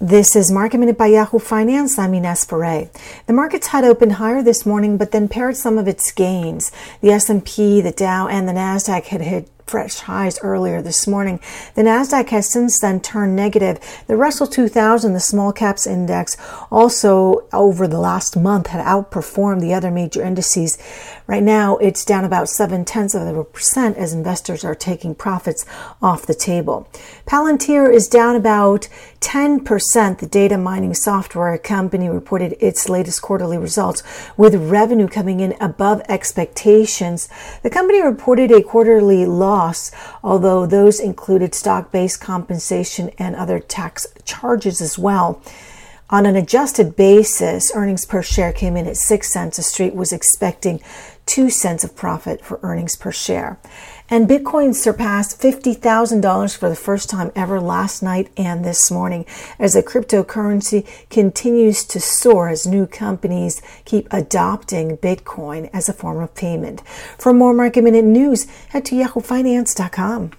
This is Market Minute by Yahoo Finance. I'm Ines Ferre. The markets had opened higher this morning, but then pared some of its gains. The S&P, the Dow, and the Nasdaq had hit fresh highs earlier this morning. The Nasdaq has since then turned negative. The Russell 2000, the small caps index, also over the last month had outperformed the other major indices. Right now, it's down about seven tenths of a percent as investors are taking profits off the table. Palantir is down about 10%. The data mining software company reported its latest quarterly results with revenue coming in above expectations. The company reported a quarterly loss although those included stock based compensation and other tax charges as well. On an adjusted basis, earnings per share came in at 6 cents. The street was expecting 2 cents of profit for earnings per share. And Bitcoin surpassed $50,000 for the first time ever last night and this morning as the cryptocurrency continues to soar as new companies keep adopting Bitcoin as a form of payment. For more market minute news, head to yahoofinance.com.